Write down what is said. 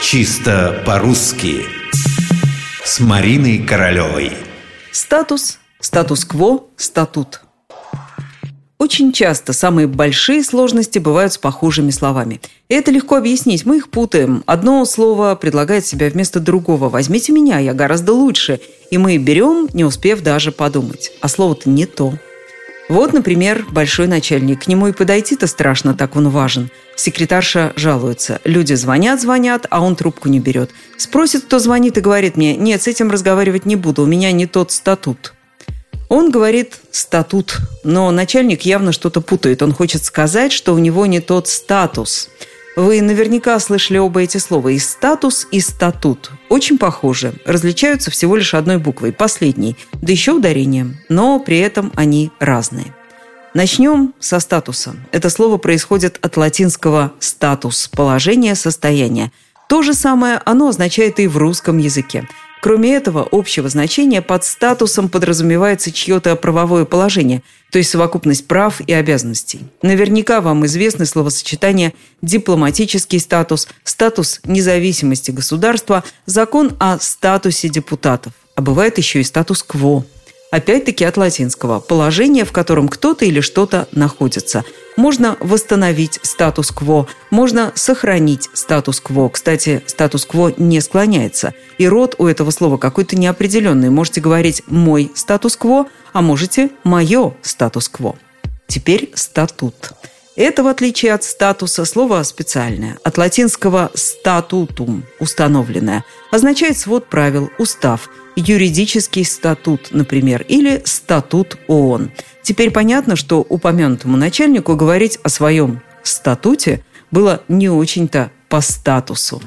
Чисто по-русски С Мариной Королевой Статус, статус-кво, статут Очень часто самые большие сложности бывают с похожими словами. И это легко объяснить, мы их путаем. Одно слово предлагает себя вместо другого. Возьмите меня, я гораздо лучше. И мы берем, не успев даже подумать. А слово-то не то. Вот, например, большой начальник. К нему и подойти-то страшно, так он важен. Секретарша жалуется. Люди звонят, звонят, а он трубку не берет. Спросит, кто звонит, и говорит мне, нет, с этим разговаривать не буду, у меня не тот статут. Он говорит «статут», но начальник явно что-то путает. Он хочет сказать, что у него не тот статус – вы наверняка слышали оба эти слова. И статус, и статут. Очень похожи. Различаются всего лишь одной буквой, последней, да еще ударением. Но при этом они разные. Начнем со статуса. Это слово происходит от латинского «статус» – положение, состояние. То же самое оно означает и в русском языке. Кроме этого, общего значения под статусом подразумевается чье-то правовое положение, то есть совокупность прав и обязанностей. Наверняка вам известны словосочетания «дипломатический статус», «статус независимости государства», «закон о статусе депутатов», а бывает еще и статус-кво – Опять-таки от латинского «положение, в котором кто-то или что-то находится». Можно восстановить статус-кво, можно сохранить статус-кво. Кстати, статус-кво не склоняется. И род у этого слова какой-то неопределенный. Можете говорить «мой статус-кво», а можете «мое статус-кво». Теперь статут. Это, в отличие от статуса, слово специальное. От латинского «статутум» – установленное. Означает свод правил, устав, юридический статут, например, или статут ООН. Теперь понятно, что упомянутому начальнику говорить о своем статуте было не очень-то по статусу.